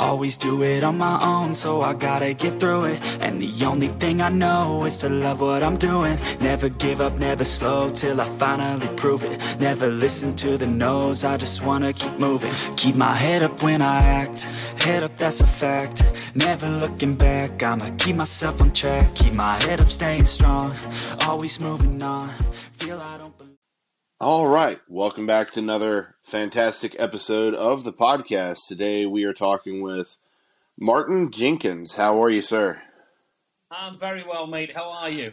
Always do it on my own, so I gotta get through it. And the only thing I know is to love what I'm doing. Never give up, never slow till I finally prove it. Never listen to the no's, I just wanna keep moving. Keep my head up when I act, head up, that's a fact. Never looking back, I'ma keep myself on track. Keep my head up, staying strong, always moving on. Feel I don't believe. All right, welcome back to another fantastic episode of the podcast. Today we are talking with Martyn Jenkins. How are you, sir? I'm very well, mate. How are you?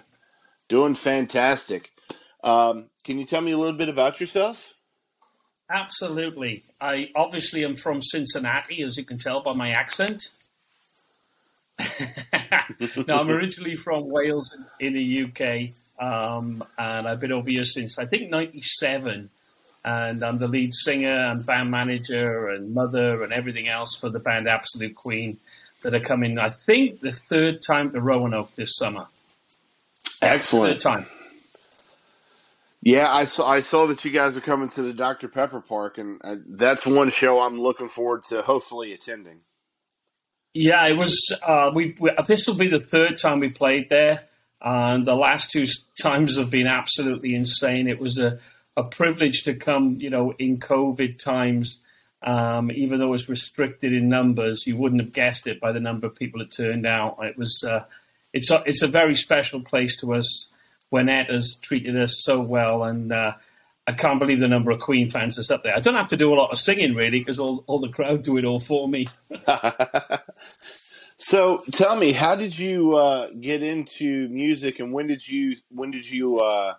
Doing fantastic. Um, can you tell me a little bit about yourself? Absolutely. I obviously am from Cincinnati, as you can tell by my accent. no, I'm originally from Wales in the UK. Um, and I've been over here since I think '97, and I'm the lead singer and band manager and mother and everything else for the band Absolute Queen that are coming. I think the third time to Roanoke this summer. Excellent third time. Yeah, I saw. I saw that you guys are coming to the Dr Pepper Park, and uh, that's one show I'm looking forward to hopefully attending. Yeah, it was. Uh, we, we this will be the third time we played there. And the last two times have been absolutely insane. It was a, a privilege to come, you know, in COVID times, um, even though it was restricted in numbers. You wouldn't have guessed it by the number of people that turned out. It was, uh, it's a, it's a very special place to us. Ed has treated us so well, and uh, I can't believe the number of Queen fans that's up there. I don't have to do a lot of singing really because all, all the crowd do it all for me. So tell me, how did you uh, get into music, and when did you when did you uh,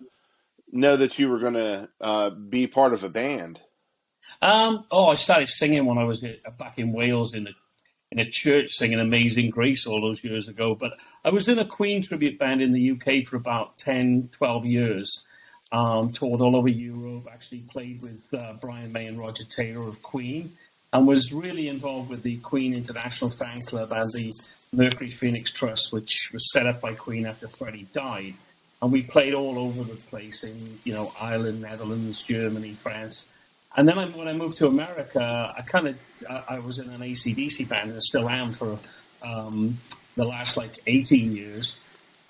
know that you were going to uh, be part of a band? Um, oh, I started singing when I was uh, back in Wales in a in a church singing "Amazing Grace" all those years ago. But I was in a Queen tribute band in the UK for about 10, 12 years. Um, toured all over Europe. Actually played with uh, Brian May and Roger Taylor of Queen and was really involved with the Queen International Fan Club and the Mercury Phoenix Trust, which was set up by Queen after Freddie died. And we played all over the place in, you know, Ireland, Netherlands, Germany, France. And then I, when I moved to America, I kind of I was in an AC/DC band and still am for um, the last like 18 years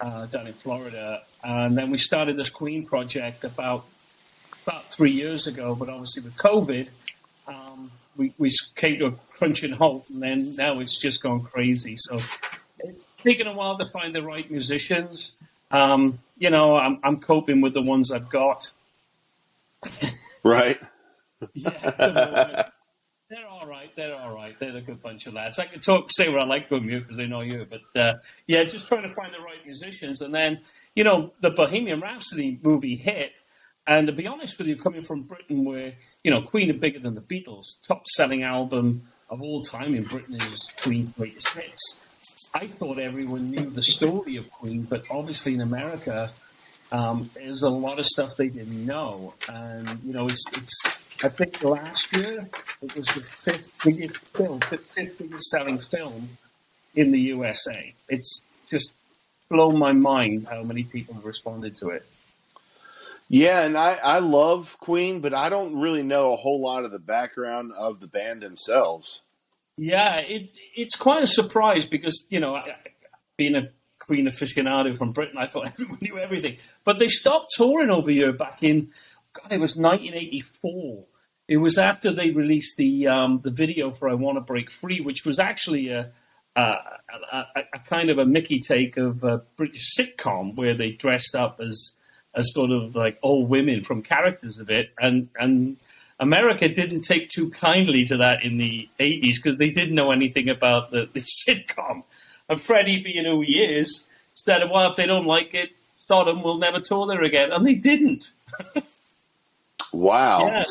uh, down in Florida. And then we started this Queen project about about three years ago, but obviously with COVID, um, we, we came to a crunching halt, and then now it's just gone crazy. So it's taken a while to find the right musicians. Um, you know, I'm, I'm coping with the ones I've got. right. yeah. They're all right. They're all right. They're a good bunch of lads. I can talk, say what I like from you because they know you. But uh, yeah, just trying to find the right musicians. And then, you know, the Bohemian Rhapsody movie hit, and to be honest with you, coming from Britain, where you know Queen are bigger than the Beatles, top selling album of all time in Britain is Queen's greatest hits. I thought everyone knew the story of Queen, but obviously in America, um, there's a lot of stuff they didn't know. And you know, it's it's. I think last year it was the fifth biggest film, fifth biggest selling film in the USA. It's just blown my mind how many people responded to it. Yeah, and I, I love Queen, but I don't really know a whole lot of the background of the band themselves. Yeah, it, it's quite a surprise because, you know, being a Queen aficionado from Britain, I thought everyone knew everything. But they stopped touring over here back in, God, it was 1984. It was after they released the um, the video for "I Want to Break Free," which was actually a, a, a, a kind of a Mickey take of a British sitcom where they dressed up as as sort of like old women from characters of it, and and America didn't take too kindly to that in the '80s because they didn't know anything about the, the sitcom. And Freddie, being who he is, said, "Well, if they don't like it, Sodom will never tour there again," and they didn't. wow.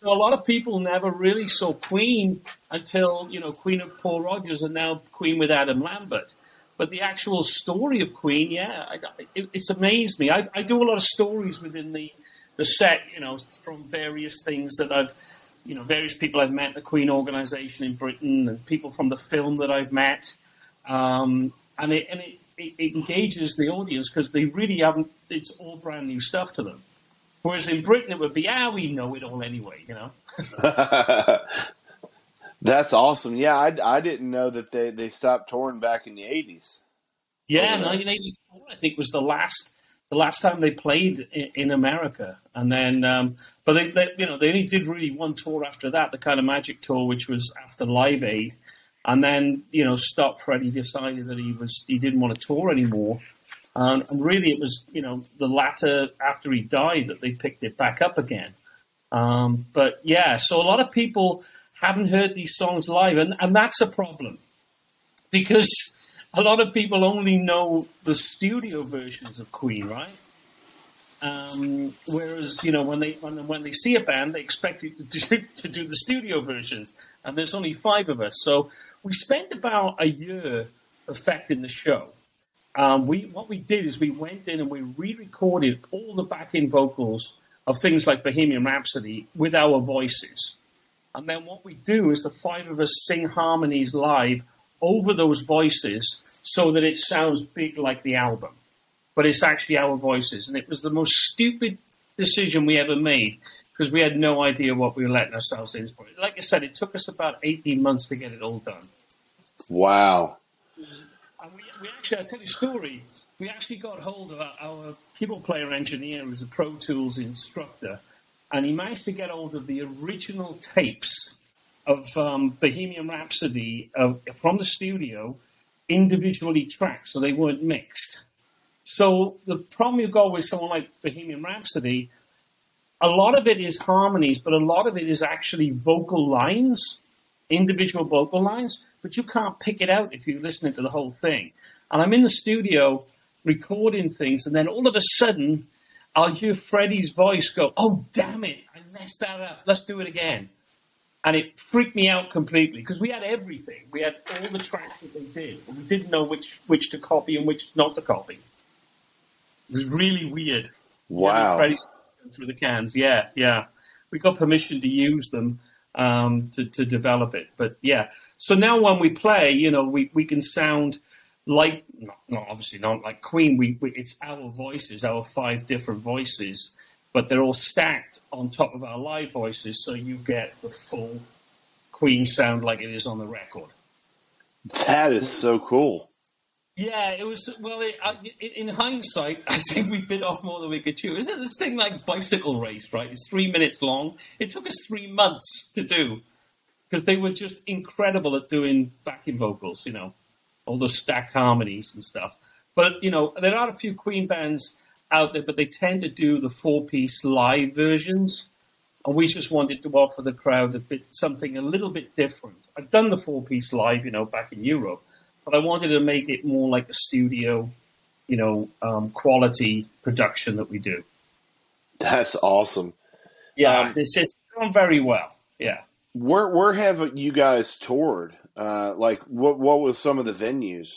So a lot of people never really saw Queen until you know Queen of Paul Rodgers and now Queen with Adam Lambert. But the actual story of Queen, yeah, I, it, it's amazed me. I, I, do a lot of stories within the, the set, you know, from various things that I've, you know, various people I've met, the Queen organization in Britain, and people from the film that I've met. Um, and it, and it, it, it engages the audience because they really haven't, it's all brand new stuff to them. Whereas in Britain, it would be, ah, we know it all anyway, you know? That's awesome. Yeah, I, I didn't know that they, they stopped touring back in the eighties. Yeah, 1984 I think was the last the last time they played in, in America, and then um, but they, they you know they only did really one tour after that, the kind of Magic tour, which was after Live Aid, and then you know Stop Freddie decided that he was he didn't want to tour anymore, and, and really it was you know the latter after he died that they picked it back up again. Um, but yeah, so a lot of people haven't heard these songs live, and, and that's a problem because a lot of people only know the studio versions of Queen, right? Um, whereas you know when they when, when, they see a band, they expect you to do, to do the studio versions, and there's only five of us. So we spent about a year affecting the show. Um, we what we did is we went in and we re-recorded all the backing vocals of things like Bohemian Rhapsody with our voices. And then what we do is the five of us sing harmonies live over those voices so that it sounds big like the album. But it's actually our voices. And it was the most stupid decision we ever made because we had no idea what we were letting ourselves in for. Like I said, it took us about 18 months to get it all done. Wow. And we, we actually, I'll tell you a story. We actually got hold of our, our keyboard player engineer, who's a Pro Tools instructor, and he managed to get hold of the original tapes of um, Bohemian Rhapsody uh, from the studio, individually tracked, so they weren't mixed. So the problem you've got with someone like Bohemian Rhapsody, a lot of it is harmonies, but a lot of it is actually vocal lines, individual vocal lines, but you can't pick it out if you're listening to the whole thing. And I'm in the studio recording things, and then all of a sudden, I'll hear Freddie's voice go, "Oh damn it, I messed that up. Let's do it again." And it freaked me out completely because we had everything. We had all the tracks that they did, but we didn't know which which to copy and which not to copy. It was really weird. Wow. Through the cans, yeah, yeah. We got permission to use them um, to to develop it, but yeah. So now when we play, you know, we we can sound like not, not obviously not like Queen. We, we, it's our voices, our five different voices, but they're all stacked on top of our live voices, so you get the full Queen sound like it is on the record. That is so cool. Yeah, it was. Well, it, uh, in hindsight, I think we bit off more than we could chew. Isn't this thing like bicycle race? Right, it's three minutes long. It took us three months to do because they were just incredible at doing backing vocals. You know all those stacked harmonies and stuff. But you know, there are a few Queen bands out there, but they tend to do the four-piece live versions, and we just wanted to offer the crowd a bit something a little bit different. I've done the four-piece live, you know, back in Europe, but I wanted to make it more like a studio, you know, um, quality production that we do. That's awesome. Yeah, um, it's, it's gone very well. Yeah. Where where have you guys toured? Uh, like what what was some of the venues?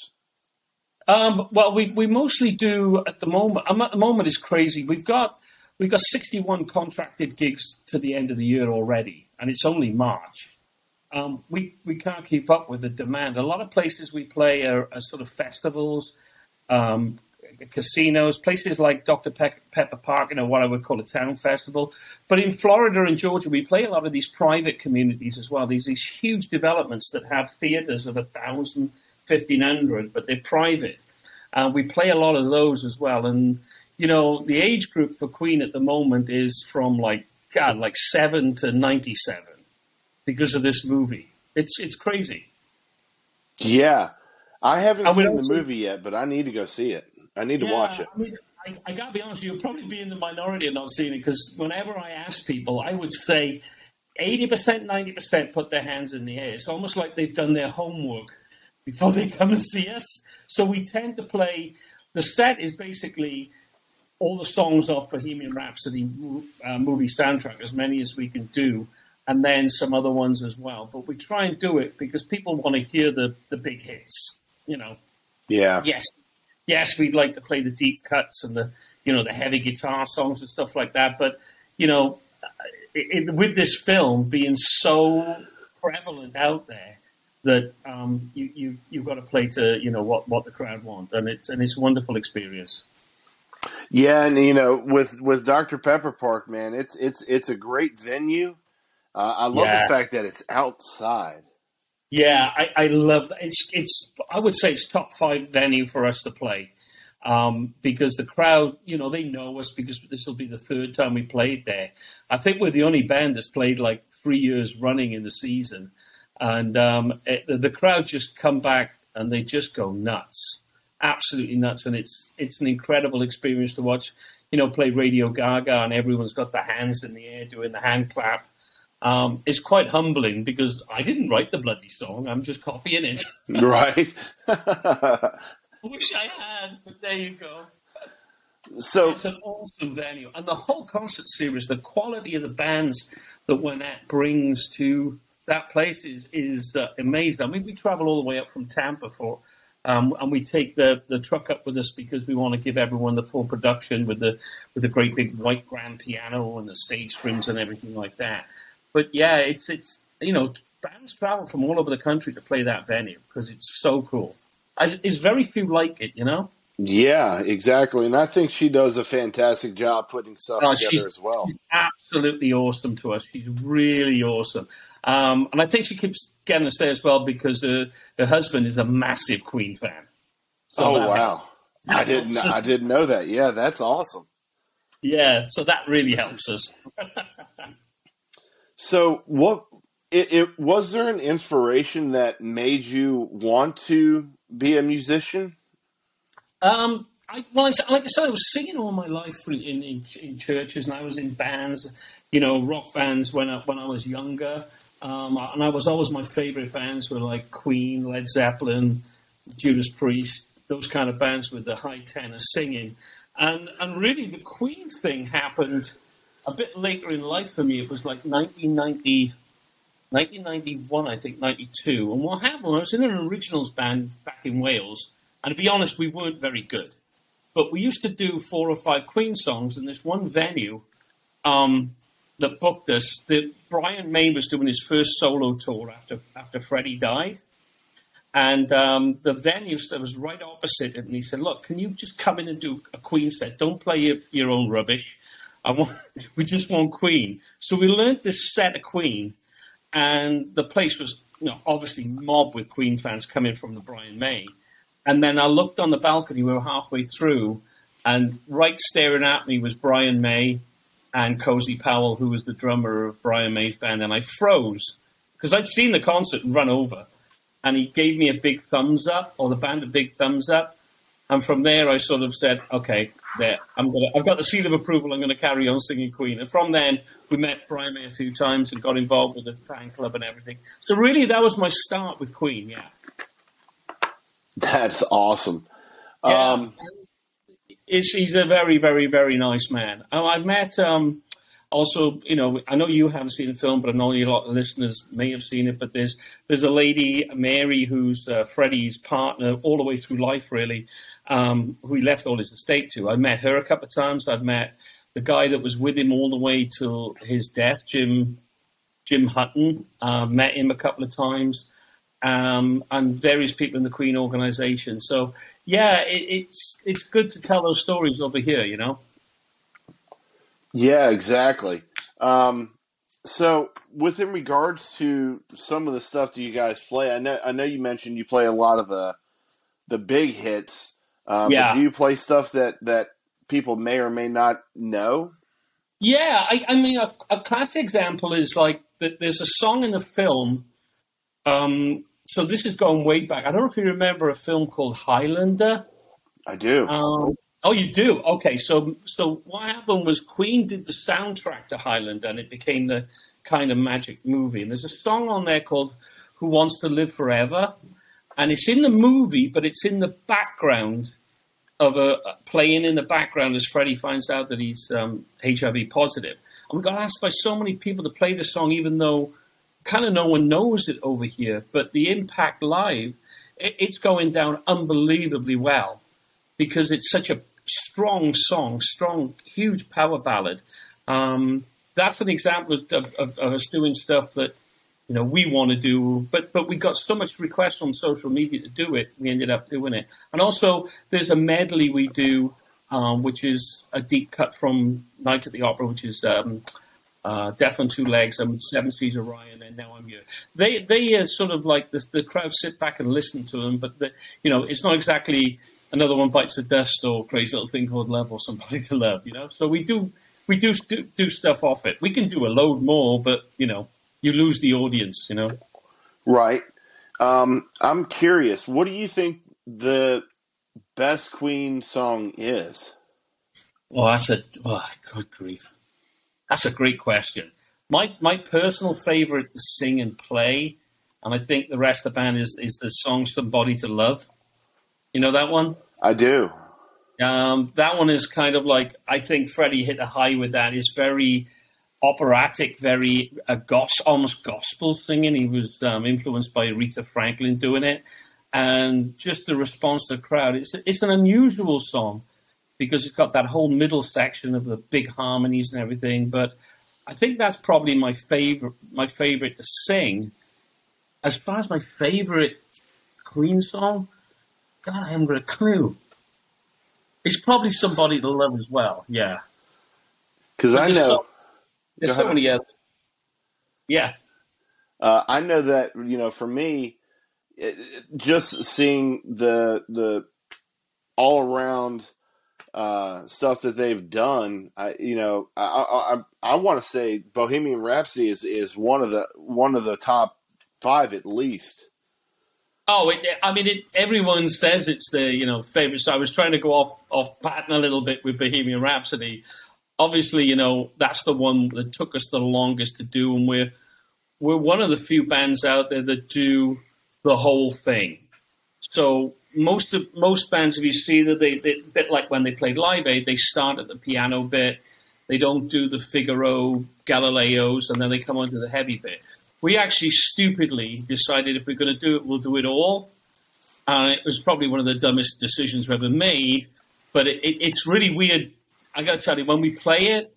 Um, well, we, we mostly do at the moment. At the moment is crazy. We've got we've got sixty one contracted gigs to the end of the year already, and it's only March. Um, we we can't keep up with the demand. A lot of places we play are, are sort of festivals, um, casinos, places like Dr. Pe- Pepper Park, you know, what I would call a town festival. But in Florida and Georgia, we play a lot of these private communities as well. These these huge developments that have theaters of a thousand, fifteen hundred, but they're private. Uh, we play a lot of those as well. And you know, the age group for Queen at the moment is from like God, like seven to ninety-seven, because of this movie. It's it's crazy. Yeah, I haven't I seen the movie yet, but I need to go see it. I need to yeah, watch it. I, mean, I, I gotta be honest, you'll probably be in the minority of not seeing it because whenever I ask people, I would say 80%, 90% put their hands in the air. It's almost like they've done their homework before they come and see us. So we tend to play, the set is basically all the songs off Bohemian Rhapsody uh, movie soundtrack, as many as we can do, and then some other ones as well. But we try and do it because people want to hear the, the big hits, you know. Yeah. Yes, yes, we'd like to play the deep cuts and the you know the heavy guitar songs and stuff like that. But you know, it, it, with this film being so prevalent out there, that um, you, you you've got to play to you know what what the crowd want, and it's and it's a wonderful experience. Yeah, and you know, with with Dr Pepper Park, man, it's it's it's a great venue. Uh, I love yeah. the fact that it's outside. Yeah, I, I love that. It's it's I would say it's top five venue for us to play. Um, because the crowd, you know, they know us because this will be the third time we played there. I think we're the only band that's played like three years running in the season, and um, it, the crowd just come back and they just go nuts, absolutely nuts, and it's it's an incredible experience to watch. You know, play Radio Gaga and everyone's got their hands in the air doing the hand clap um, it's quite humbling because I didn't write the bloody song. I'm just copying it. right. I wish I had, but there you go. So it's an awesome venue, and the whole concert series, the quality of the bands that Wynette brings to that place is is uh, amazing. I mean, we travel all the way up from Tampa for, um, and we take the, the truck up with us because we want to give everyone the full production with the with the great big white grand piano and the stage strings and everything like that but yeah, it's it's you know bands travel from all over the country to play that venue because it's so cool. I, there's very few like it, you know. Yeah, exactly, and I think she does a fantastic job putting stuff oh, together she, as well. absolutely awesome to us. She's really awesome, um, and I think she keeps getting us there as well because her, her husband is a massive Queen fan. So oh wow! I didn't I didn't know that. Yeah, that's awesome. Yeah, so that really helps us. So, what it, it, was there an inspiration that made you want to be a musician? Um, I, well, I, like I said, I was singing all my life in, in, in churches, and I was in bands, you know, rock bands when I, when I was younger. Um, and I was always my favorite bands were like Queen, Led Zeppelin, Judas Priest, those kind of bands with the high tenor singing. And and really, the Queen thing happened a bit later in life for me. It was like 1990, 1991, I think, 92. And what happened, I was in an originals band back in Wales, and to be honest, we weren't very good. But we used to do four or five Queen songs, and this one venue um, that booked us, the, Brian May was doing his first solo tour after after Freddie died. And um, the venue that was right opposite it, and he said, "Look, can you just come in and do a Queen set? Don't play your, your own rubbish. I want, we just want Queen. So we learned this set of Queen, and the place was you know, obviously mobbed with Queen fans coming from the Brian May. And then I looked on the balcony, we were halfway through, and right staring at me was Brian May and Cozy Powell, who was the drummer of Brian May's band, and I froze because I'd seen the concert run over. And he gave me a big thumbs up, or the band a big thumbs up. And from there, I sort of said, okay, there. I'm gonna, I've got the seal of approval. I'm going to carry on singing Queen. And from then, we met Brian May a few times and got involved with the fan club and everything. So really, that was my start with Queen. Yeah. That's awesome. Yeah. Um, he's a very, very, very nice man. Oh, I've met um, also, you know, I know you haven't seen the film, but I know a lot of listeners may have seen it. But there's there's a lady, Mary, who's uh, Freddie's partner all the way through life, really um, who he left all his estate to. I met her a couple of times. I've met the guy that was with him all the way till his death, Jim Jim Hutton. Uh, met him a couple of times, um, and various people in the Queen organisation. So yeah, it, it's it's good to tell those stories over here. You know. Yeah, exactly. Um, so, within regards to some of the stuff that you guys play, I know I know you mentioned you play a lot of the the big hits. Um, yeah. Do you play stuff that that people may or may not know? Yeah, I, I mean, a, a, classic example is like that. There's a song in the film. Um, so this is going way back. I don't know if you remember a film called Highlander. I do. Um, oh, you do. Okay, so so what happened was Queen did the soundtrack to Highlander, and it became the kind of magic movie. And there's a song on there called "Who Wants to Live Forever," and it's in the movie, but it's in the background of a playing in the background as Freddie finds out that he's um, HIV positive. And we got asked by so many people to play the song, even though kind of no one knows it over here. But the impact live, it, it's going down unbelievably well because it's such a strong song, strong, huge power ballad. Um, that's an example of, of, of us doing stuff that you know we want to do but but we got so much requests on social media to do it we ended up doing it and also there's a medley we do um, which is a deep cut from night at the opera which is um, uh, Death on Two Legs, and Seven Seas Rhye, and now I'm here. They they are sort of like the, the crowd sit back and listen to them, but the, you know it's not exactly another one bites the dust or crazy little thing called love or somebody to love. You know, so we do we do do, do stuff off it. We can do a load more, but you know you lose the audience. You know, right. Um, I'm curious. What do you think the best Queen song is? Well, that's a oh, good grief. That's a great question. My my personal favorite to sing and play, and I think the rest of the band is is the song "Somebody to Love." You know that one? I do. Um, that one is kind of like I think Freddie hit a high with that. It's very operatic, very uh, gos- almost gospel singing. He was um, influenced by Aretha Franklin doing it, and just the response to the crowd. It's it's an unusual song because it's got that whole middle section of the big harmonies and everything. But I think that's probably my favorite my favorite to sing. As far as my favorite Queen song, God, I haven't got a clue. It's probably somebody to love as well. Yeah, because I know there's so many others. Yeah, uh, I know that you know for me, it, just seeing the the all around uh, stuff that they've done, I you know I I, I want to say Bohemian Rhapsody is is one of the one of the top five at least. Oh, it, I mean, it, everyone says it's their you know favorite. So I was trying to go off off pattern a little bit with Bohemian Rhapsody. Obviously, you know that's the one that took us the longest to do, and we're we're one of the few bands out there that do the whole thing. So most of most bands, if you see that they, they bit like when they played Live Aid, they start at the piano bit. They don't do the Figaro Galileos, and then they come on to the heavy bit we actually stupidly decided if we're going to do it, we'll do it all. And it was probably one of the dumbest decisions we ever made. But it, it, it's really weird. I got to tell you, when we play it,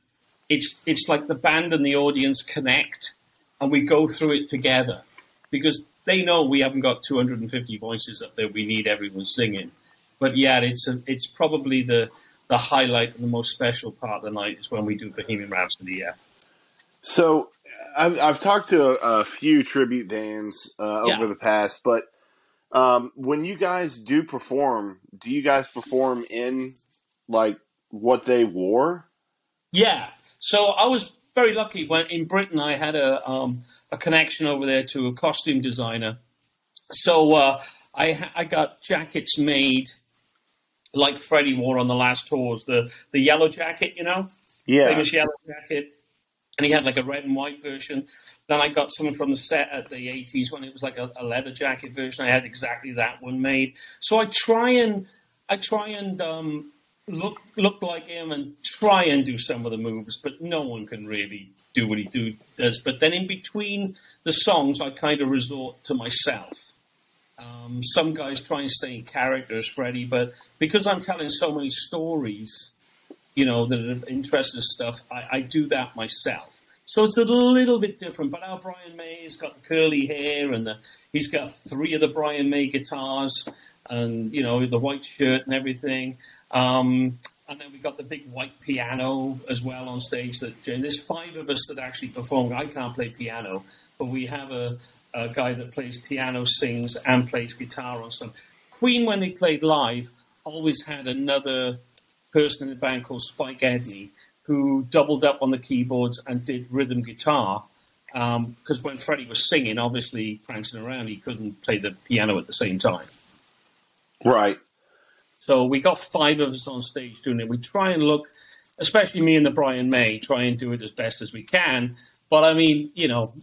it's it's like the band and the audience connect, and we go through it together because they know we haven't got 250 voices up there. We need everyone singing. But yeah, it's a, it's probably the the highlight and the most special part of the night is when we do Bohemian Rhapsody. Yeah. So I've, I've talked to a, a few tribute bands uh, yeah. over the past, but um, when you guys do perform, do you guys perform in like what they wore? Yeah. So I was very lucky when in Britain I had a um, a connection over there to a costume designer. So uh, I I got jackets made like Freddie wore on the last tours, the the yellow jacket, you know, yeah, famous yellow jacket and he had like a red and white version. Then I got something from the set at the 80s when it was like a, a, leather jacket version. I had exactly that one made. So I try and I try and um, look look like him and try and do some of the moves, but no one can really do what he do, does. But then in between the songs, I kind of resort to myself. Um, some guys try and stay in character as Freddie, but because I'm telling so many stories, you know, that are interesting stuff, I, I, do that myself. So it's a little bit different. But our Brian May has got the curly hair and the, he's got three of the Brian May guitars and, you know, the white shirt and everything. Um, and then we got the big white piano as well on stage. That there's five of us that actually perform. I can't play piano, but we have a, a guy that plays piano, sings, and plays guitar on some. Queen, when they played live, always had another person in the band called Spike Edney who doubled up on the keyboards and did rhythm guitar. Because um, when Freddie was singing, obviously prancing around, he couldn't play the piano at the same time. Right. So we got five of us on stage doing it. We try and look, especially me and the Brian May, try and do it as best as we can. But I mean, you know,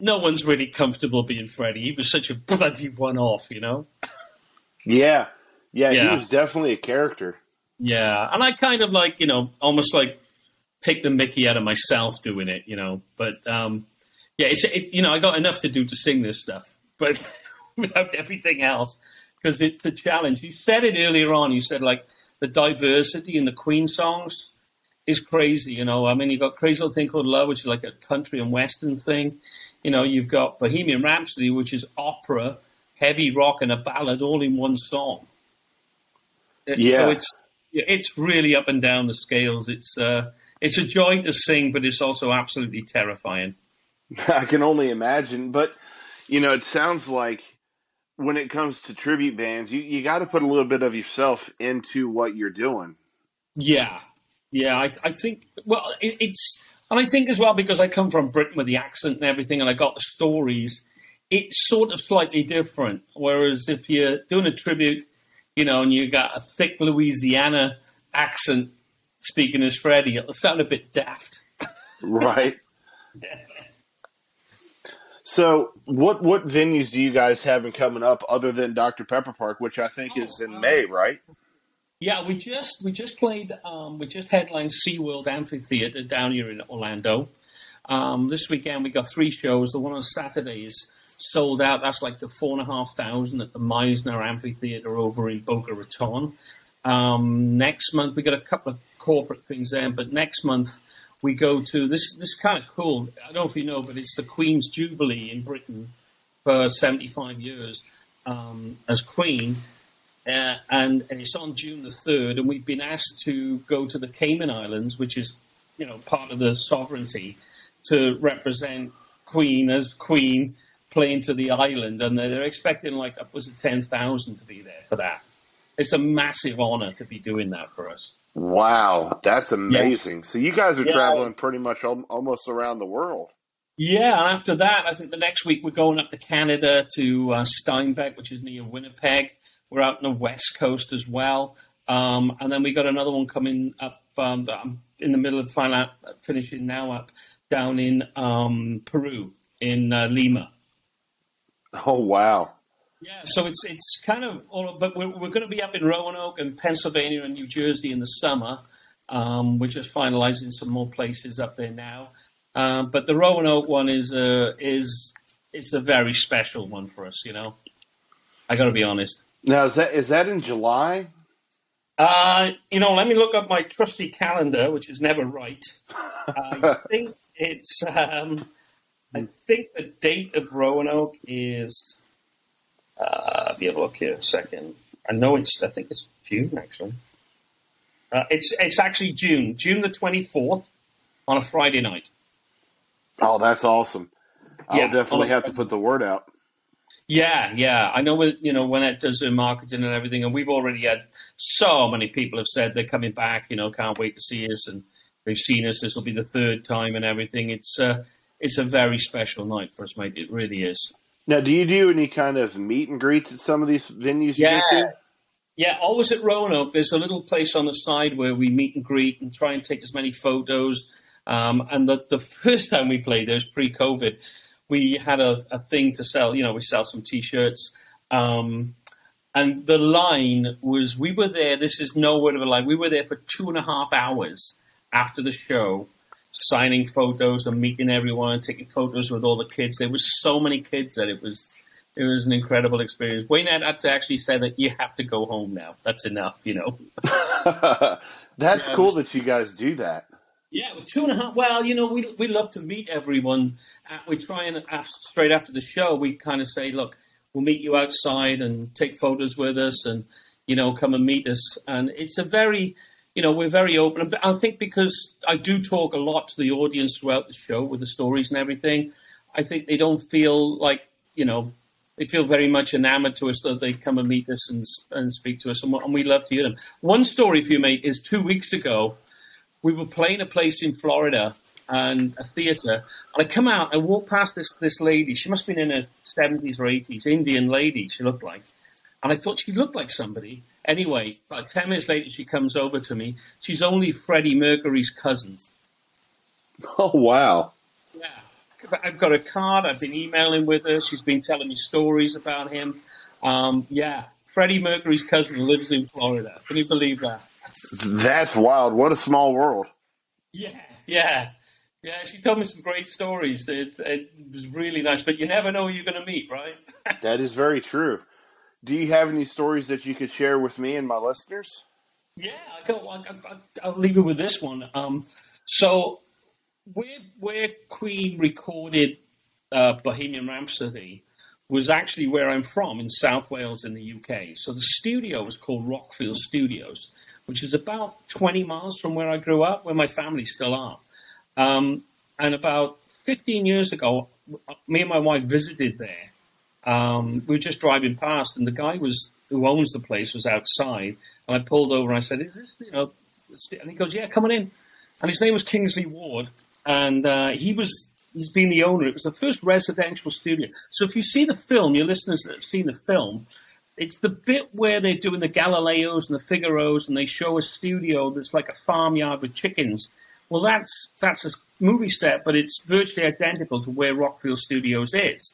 no one's really comfortable being Freddie. He was such a bloody one off, you know? Yeah. yeah. Yeah, he was definitely a character. Yeah, and I kind of like you know almost like take the Mickey out of myself doing it, you know. But um, yeah, it's it, you know I got enough to do to sing this stuff, but without everything else because it's a challenge. You said it earlier on. You said like the diversity in the Queen songs is crazy. You know, I mean, you've got Crazy Little Thing Called Love, which is like a country and western thing. You know, you've got Bohemian Rhapsody, which is opera, heavy rock, and a ballad all in one song. Yeah. So it's it's really up and down the scales. It's uh, it's a joy to sing, but it's also absolutely terrifying. I can only imagine. But, you know, it sounds like when it comes to tribute bands, you, you got to put a little bit of yourself into what you're doing. Yeah. Yeah. I, I think, well, it, it's, and I think as well, because I come from Britain with the accent and everything, and I got the stories, it's sort of slightly different. Whereas if you're doing a tribute, you know, and you got a thick Louisiana accent speaking as Freddie, it'll sound a bit daft. right. So, what what venues do you guys have in coming up other than Dr Pepper Park, which I think oh, is in um, May, right? Yeah, we just we just played um, we just headlined SeaWorld Amphitheater down here in Orlando. Um, this weekend we got three shows. The one on Saturday is sold out. That's like the four and a half thousand at the Mizner Amphitheater over in Boca Raton. Um, next month we got a couple of corporate things there, but next month we go to this. This is kind of cool. I don't know if you know, but it's the Queen's Jubilee in Britain for 75 years um, as Queen, uh, and, and it's on June the third. And we've been asked to go to the Cayman Islands, which is you know part of the sovereignty, to represent Queen as Queen playing to the island, and they're expecting like upwards of 10,000 to be there for that. It's a massive honor to be doing that for us. Wow, that's amazing. Yeah. So you guys are yeah. traveling pretty much almost around the world. Yeah, and after that, I think the next week we're going up to Canada to uh, Steinbach, which is near Winnipeg. We're out on the west coast as well, um, and then we got another one coming up. Um, I'm in the middle of final, finishing now up down in um, Peru in uh, Lima. Oh wow! Yeah, so it's it's kind of all, but we're, we're going to be up in Roanoke and Pennsylvania and New Jersey in the summer. Um, we're just finalising some more places up there now. Um, but the Roanoke one is a is it's a very special one for us. You know, I got to be honest. Now is that is that in July? Uh, you know, let me look up my trusty calendar, which is never right. I think it's. Um, I think the date of Roanoke is uh, be a look here a second. I know it's. I think it's June actually. Uh, it's it's actually June, June the twenty fourth, on a Friday night. Oh, that's awesome! I'll yeah, definitely have to put the word out. Yeah, yeah. I know. With, you know when it does the marketing and everything, and we've already had so many people have said they're coming back. You know, can't wait to see us, and they've seen us. This will be the third time and everything. It's uh, it's a very special night for us, mate. It really is. Now, do you do any kind of meet and greets at some of these venues you yeah. go to? Yeah, always at Roanoke. There's a little place on the side where we meet and greet and try and take as many photos. Um, and the, the first time we played there was pre-COVID. We had a, a thing to sell. You know, we sell some T-shirts. Um, and the line was, we were there. This is no word of a lie. We were there for two and a half hours after the show signing photos and meeting everyone and taking photos with all the kids. There was so many kids that it was it was an incredible experience. Wayne had to actually say that you have to go home now. That's enough, you know. That's yeah, cool that you guys do that. Yeah, two and a half. Well, you know, we we love to meet everyone. Uh, we try and after, straight after the show, we kind of say, look, we'll meet you outside and take photos with us, and you know, come and meet us. And it's a very you know, we're very open. I think because I do talk a lot to the audience throughout the show with the stories and everything, I think they don't feel like, you know, they feel very much enamored to us that they come and meet us and, and speak to us, and, and we love to hear them. One story for you, mate, is two weeks ago, we were playing a place in Florida and a theatre, and I come out, I walk past this this lady. She must have been in her seventies or eighties, Indian lady. She looked like, and I thought she looked like somebody. Anyway, about 10 minutes later, she comes over to me. She's only Freddie Mercury's cousin. Oh, wow. Yeah. I've got a card. I've been emailing with her. She's been telling me stories about him. Um, yeah. Freddie Mercury's cousin lives in Florida. Can you believe that? That's wild. What a small world. Yeah, yeah. Yeah, she told me some great stories. It, it was really nice, but you never know who you're going to meet, right? that is very true. Do you have any stories that you could share with me and my listeners? Yeah, I'll, I'll leave it with this one. Um, so, where where Queen recorded uh, Bohemian Rhapsody was actually where I'm from in South Wales in the UK. So the studio was called Rockfield Studios, which is about 20 miles from where I grew up, where my family still are. Um, and about 15 years ago, me and my wife visited there. Um, we were just driving past, and the guy was who owns the place was outside. And I pulled over and I said, "Is this you know?" And he goes, "Yeah, coming in." And his name was Kingsley Ward, and uh, he was he's been the owner. It was the first residential studio. So if you see the film, your listeners that have seen the film, it's the bit where they're doing the Galileos and the Figaros, and they show a studio that's like a farmyard with chickens. Well, that's that's a movie set, but it's virtually identical to where Rockfield Studios is.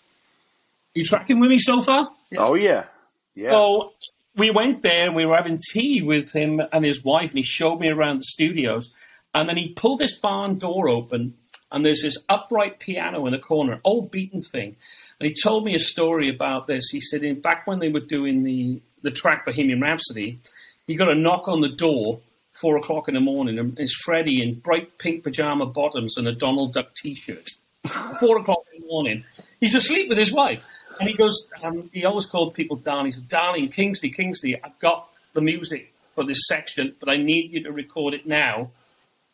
You tracking with me so far? Oh yeah, yeah. So we went there and we were having tea with him and his wife, and he showed me around the studios. And then he pulled this barn door open, and there's this upright piano in the corner, old beaten thing. And he told me a story about this. He said, in, back when they were doing the, the track Bohemian Rhapsody, he got a knock on the door, four o'clock in the morning, and it's Freddie in bright pink pajama bottoms and a Donald Duck t shirt. four o'clock in the morning. He's asleep with his wife. And he goes, um, he always called people darling. He said, darling, Kingsley, Kingsley, I've got the music for this section, but I need you to record it now.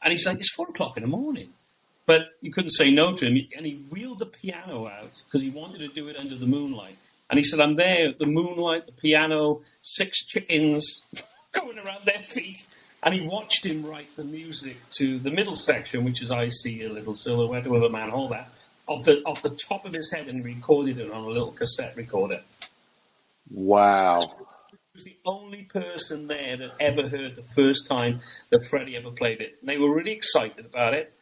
And he's like, it's four o'clock in the morning. But you couldn't say no to him. And he wheeled the piano out because he wanted to do it under the moonlight. And he said, I'm there, the moonlight, the piano, six chickens going around their feet. And he watched him write the music to the middle section, which is I See a Little Silhouette of a Man, all that off the off the top of his head and recorded it on a little cassette recorder. Wow. He was the only person there that ever heard the first time that Freddie ever played it. And they were really excited about it.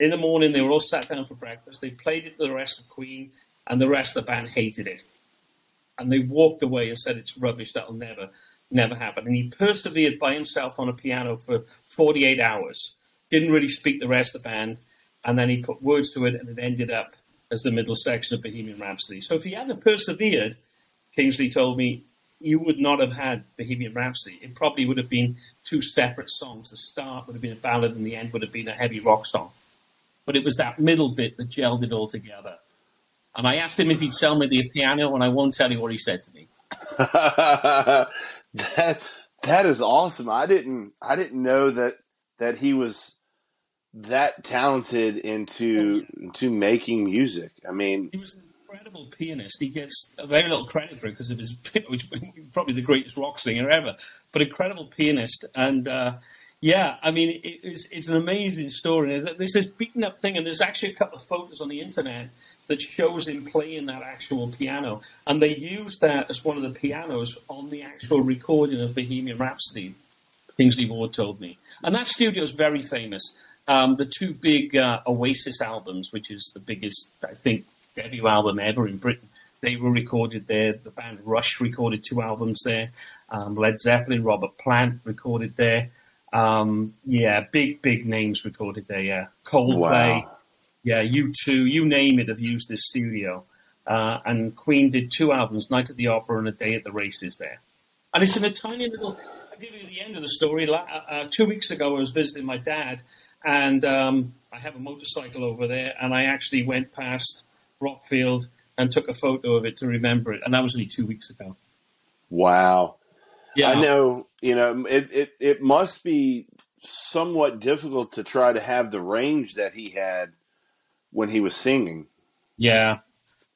In the morning, they were all sat down for breakfast. They played it to the rest of Queen, and the rest of the band hated it. And they walked away and said, "It's rubbish. That'll never, never happen." And he persevered by himself on a piano for 48 hours. Didn't really speak the rest of the band and then he put words to it, and it ended up as the middle section of Bohemian Rhapsody. So if he hadn't persevered, Kingsley told me, you would not have had Bohemian Rhapsody. It probably would have been two separate songs. The start would have been a ballad, and the end would have been a heavy rock song. But it was that middle bit that gelled it all together. And I asked him if he'd sell me the piano, and I won't tell you what he said to me. that that is awesome. I didn't I didn't know that that he was that talented into into making music. I mean, he was an incredible pianist. He gets very little credit for it because of his probably the greatest rock singer ever, but incredible pianist. And uh, yeah, I mean, it, it's, it's, an amazing story. There's this beaten up thing, and there's actually a couple of photos on the internet that shows him playing that actual piano, and they used that as one of the pianos on the actual recording of Bohemian Rhapsody. Kingsley Ward told me, and that studio is very famous. Um, the two big uh, Oasis albums, which is the biggest, I think, debut album ever in Britain, they were recorded there. The band Rush recorded two albums there. Um, Led Zeppelin, Robert Plant recorded there. Um, yeah, big, big names recorded there. Yeah, Coldplay. Wow. Yeah, you two, you name it, have used this studio. Uh, and Queen did two albums, Night at the Opera and A Day at the Races there. And it's in a tiny little, I'll give you the end of the story. Uh, uh, two weeks ago, I was visiting my dad and um, I have a motorcycle over there, and I actually went past Rockfield and took a photo of it to remember it, and that was only two weeks ago. Wow. Yeah. I know, you know, it, it, it must be somewhat difficult to try to have the range that he had when he was singing. Yeah.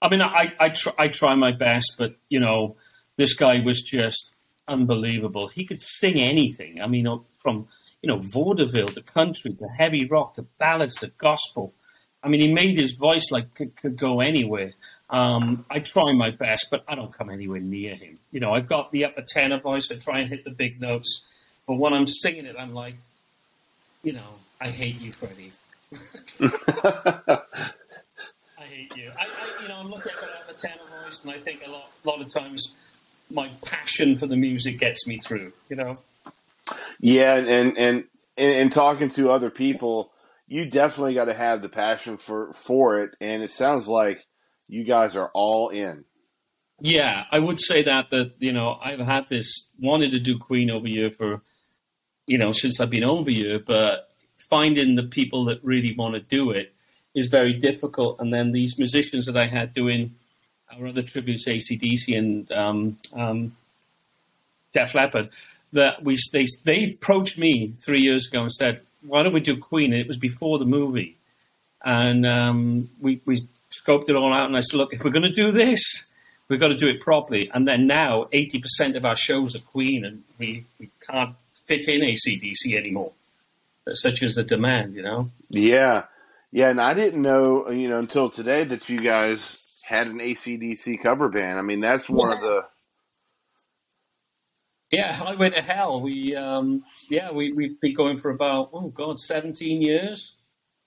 I mean, I, I, try, I try my best, but, you know, this guy was just unbelievable. He could sing anything. I mean, from you know, vaudeville, the country, the heavy rock, the ballads, the gospel. I mean, he made his voice like could, could go anywhere. Um, I try my best, but I don't come anywhere near him. You know, I've got the upper tenor voice. I try and hit the big notes, but when I'm singing it, I'm like, you know, I hate you, Freddie. I hate you. I, I, you know, I'm looking at the upper tenor voice, and I think a lot, a lot of times, my passion for the music gets me through. You know. Yeah, and and and, talking to other people, you definitely got to have the passion for for it, and it sounds like you guys are all in. Yeah, I would say that that you know I've had this wanted to do Queen over here for you know since I've been over here, but finding the people that really want to do it is very difficult. And then these musicians that I had doing our other tributes, AC/DC and um, um, Def Leppard, that we they they approached me three years ago and said, "Why don't we do Queen?" And it was before the movie, and um, we we scoped it all out. And I said, "Look, if we're going to do this, we've got to do it properly." And then now, eighty percent of our shows are Queen, and we we can't fit in AC/DC anymore, such as the demand, you know. Yeah, yeah, and I didn't know, you know, until today that you guys had an AC/DC cover band. I mean, that's one yeah. of the yeah, Highway to Hell. We um, yeah, we we've been going for about oh god, seventeen years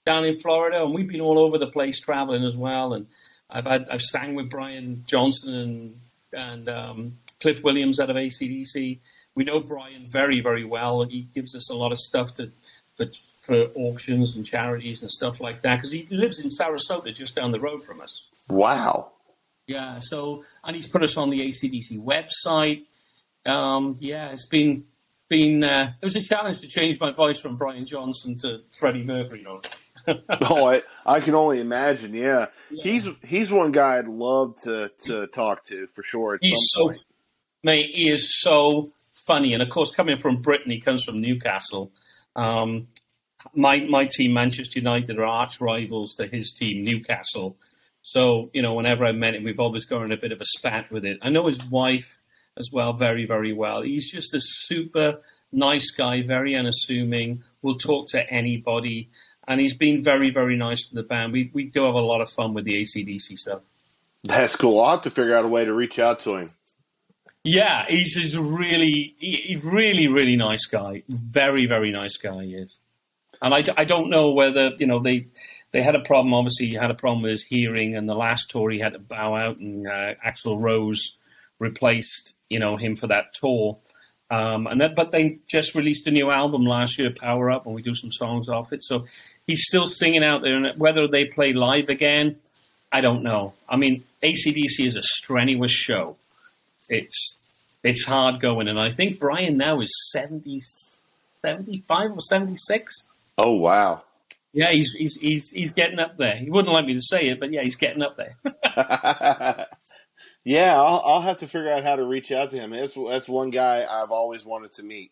down in Florida, and we've been all over the place traveling as well. And I've had I've sang with Brian Johnson and and um, Cliff Williams out of AC/DC. We know Brian very very well. He gives us a lot of stuff to for for auctions and charities and stuff like that because he lives in Sarasota, just down the road from us. Wow. Yeah. So and he's put us on the AC/DC website um, yeah, it's been been uh, it was a challenge to change my voice from Brian Johnson to Freddie Mercury. oh, I, I can only imagine. Yeah. yeah. he's he's one guy I'd love to to talk to for sure. he's so, point. mate. He is so funny, and of course, coming from Britain, he comes from Newcastle. Um, my my team, Manchester United, are arch rivals to his team, Newcastle. So you know, whenever I met him, we've always gone in a bit of a spat with it. I know his wife as well very, very well. He's just a super nice guy, very unassuming, will talk to anybody. And he's been very, very nice to the band. We, we do have a lot of fun with the AC/DC stuff. That's cool. I'll have to figure out a way to reach out to him. Yeah, he's, he's really, he's really, really nice guy. Very, very nice guy, he is. And I, I don't know whether, you know, they, they had a problem. Obviously, he had a problem with his hearing, and the last tour he had to bow out, and uh, Axl Rose replaced you know him for that tour. Um, and that, but they just released a new album last year, Power Up, and we do some songs off it. So he's still singing out there. And whether they play live again, I don't know. I mean, AC/DC is a strenuous show. It's it's hard going, and I think Brian now is 70, 75 or seventy six. Oh wow! Yeah, he's he's he's he's getting up there. He wouldn't like me to say it, but yeah, he's getting up there. Yeah, I'll, I'll have to figure out how to reach out to him. That's that's one guy I've always wanted to meet.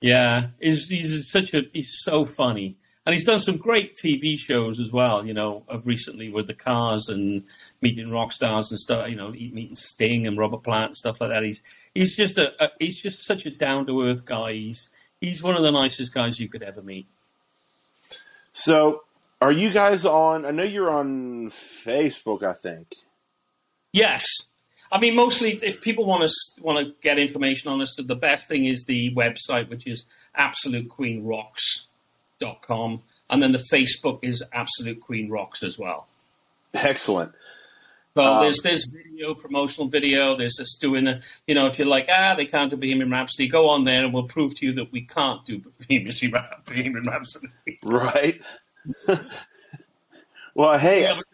Yeah, he's he's such a he's so funny, and he's done some great TV shows as well. You know, of recently with the Cars and meeting rock stars and stuff. You know, meeting Sting and Robert Plant and stuff like that. He's he's just a, a he's just such a down to earth guy. He's he's one of the nicest guys you could ever meet. So, are you guys on? I know you're on Facebook. I think. Yes, I mean, mostly if people want to want to get information on us, the best thing is the website, which is absolutequeenrocks.com, and then the Facebook is Absolute Queen Rocks as well. Excellent. So um, there's there's video, promotional video. There's us doing a, you know, if you're like, ah, they can't do Bohemian Rhapsody, go on there and we'll prove to you that we can't do Bohemian Rhapsody. Right. well, hey, we have, a,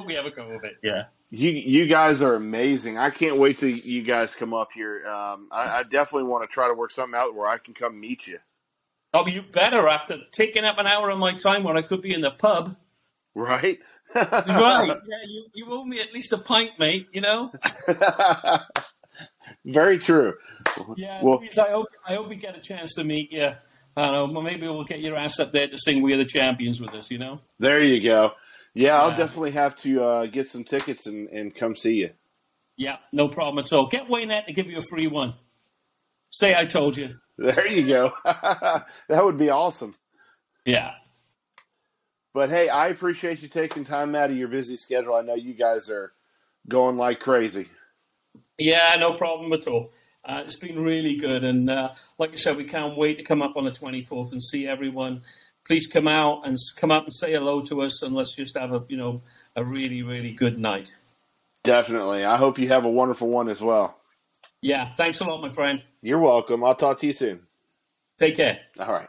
we have a go of it, yeah you you guys are amazing. I can't wait till you guys come up here. Um, I, I, definitely want to try to work something out where I can come meet you. Oh, you better after taking up an hour of my time when I could be in the pub. Right. right. Yeah, you, you owe me at least a pint, mate. You know. Very true. Yeah, well, Louise, I hope I hope we get a chance to meet you. I don't know. Maybe we'll get your ass up there to sing "We Are the Champions" with us. You know. There you go. Yeah, I'll definitely have to uh, get some tickets and, and come see you. Yeah, no problem at all. Get Waynet to give you a free one. Say I told you. There you go. that would be awesome. Yeah. But hey, I appreciate you taking time out of your busy schedule. I know you guys are going like crazy. Yeah, no problem at all. Uh, it's been really good, and uh, like I said, we can't wait to come up on the 24th and see everyone please come out and come up and say hello to us, and let's just have a you know a really really good night. Definitely. I hope you have a wonderful one as well. Yeah. Thanks a lot, my friend. You're welcome. I'll talk to you soon. Take care. All right.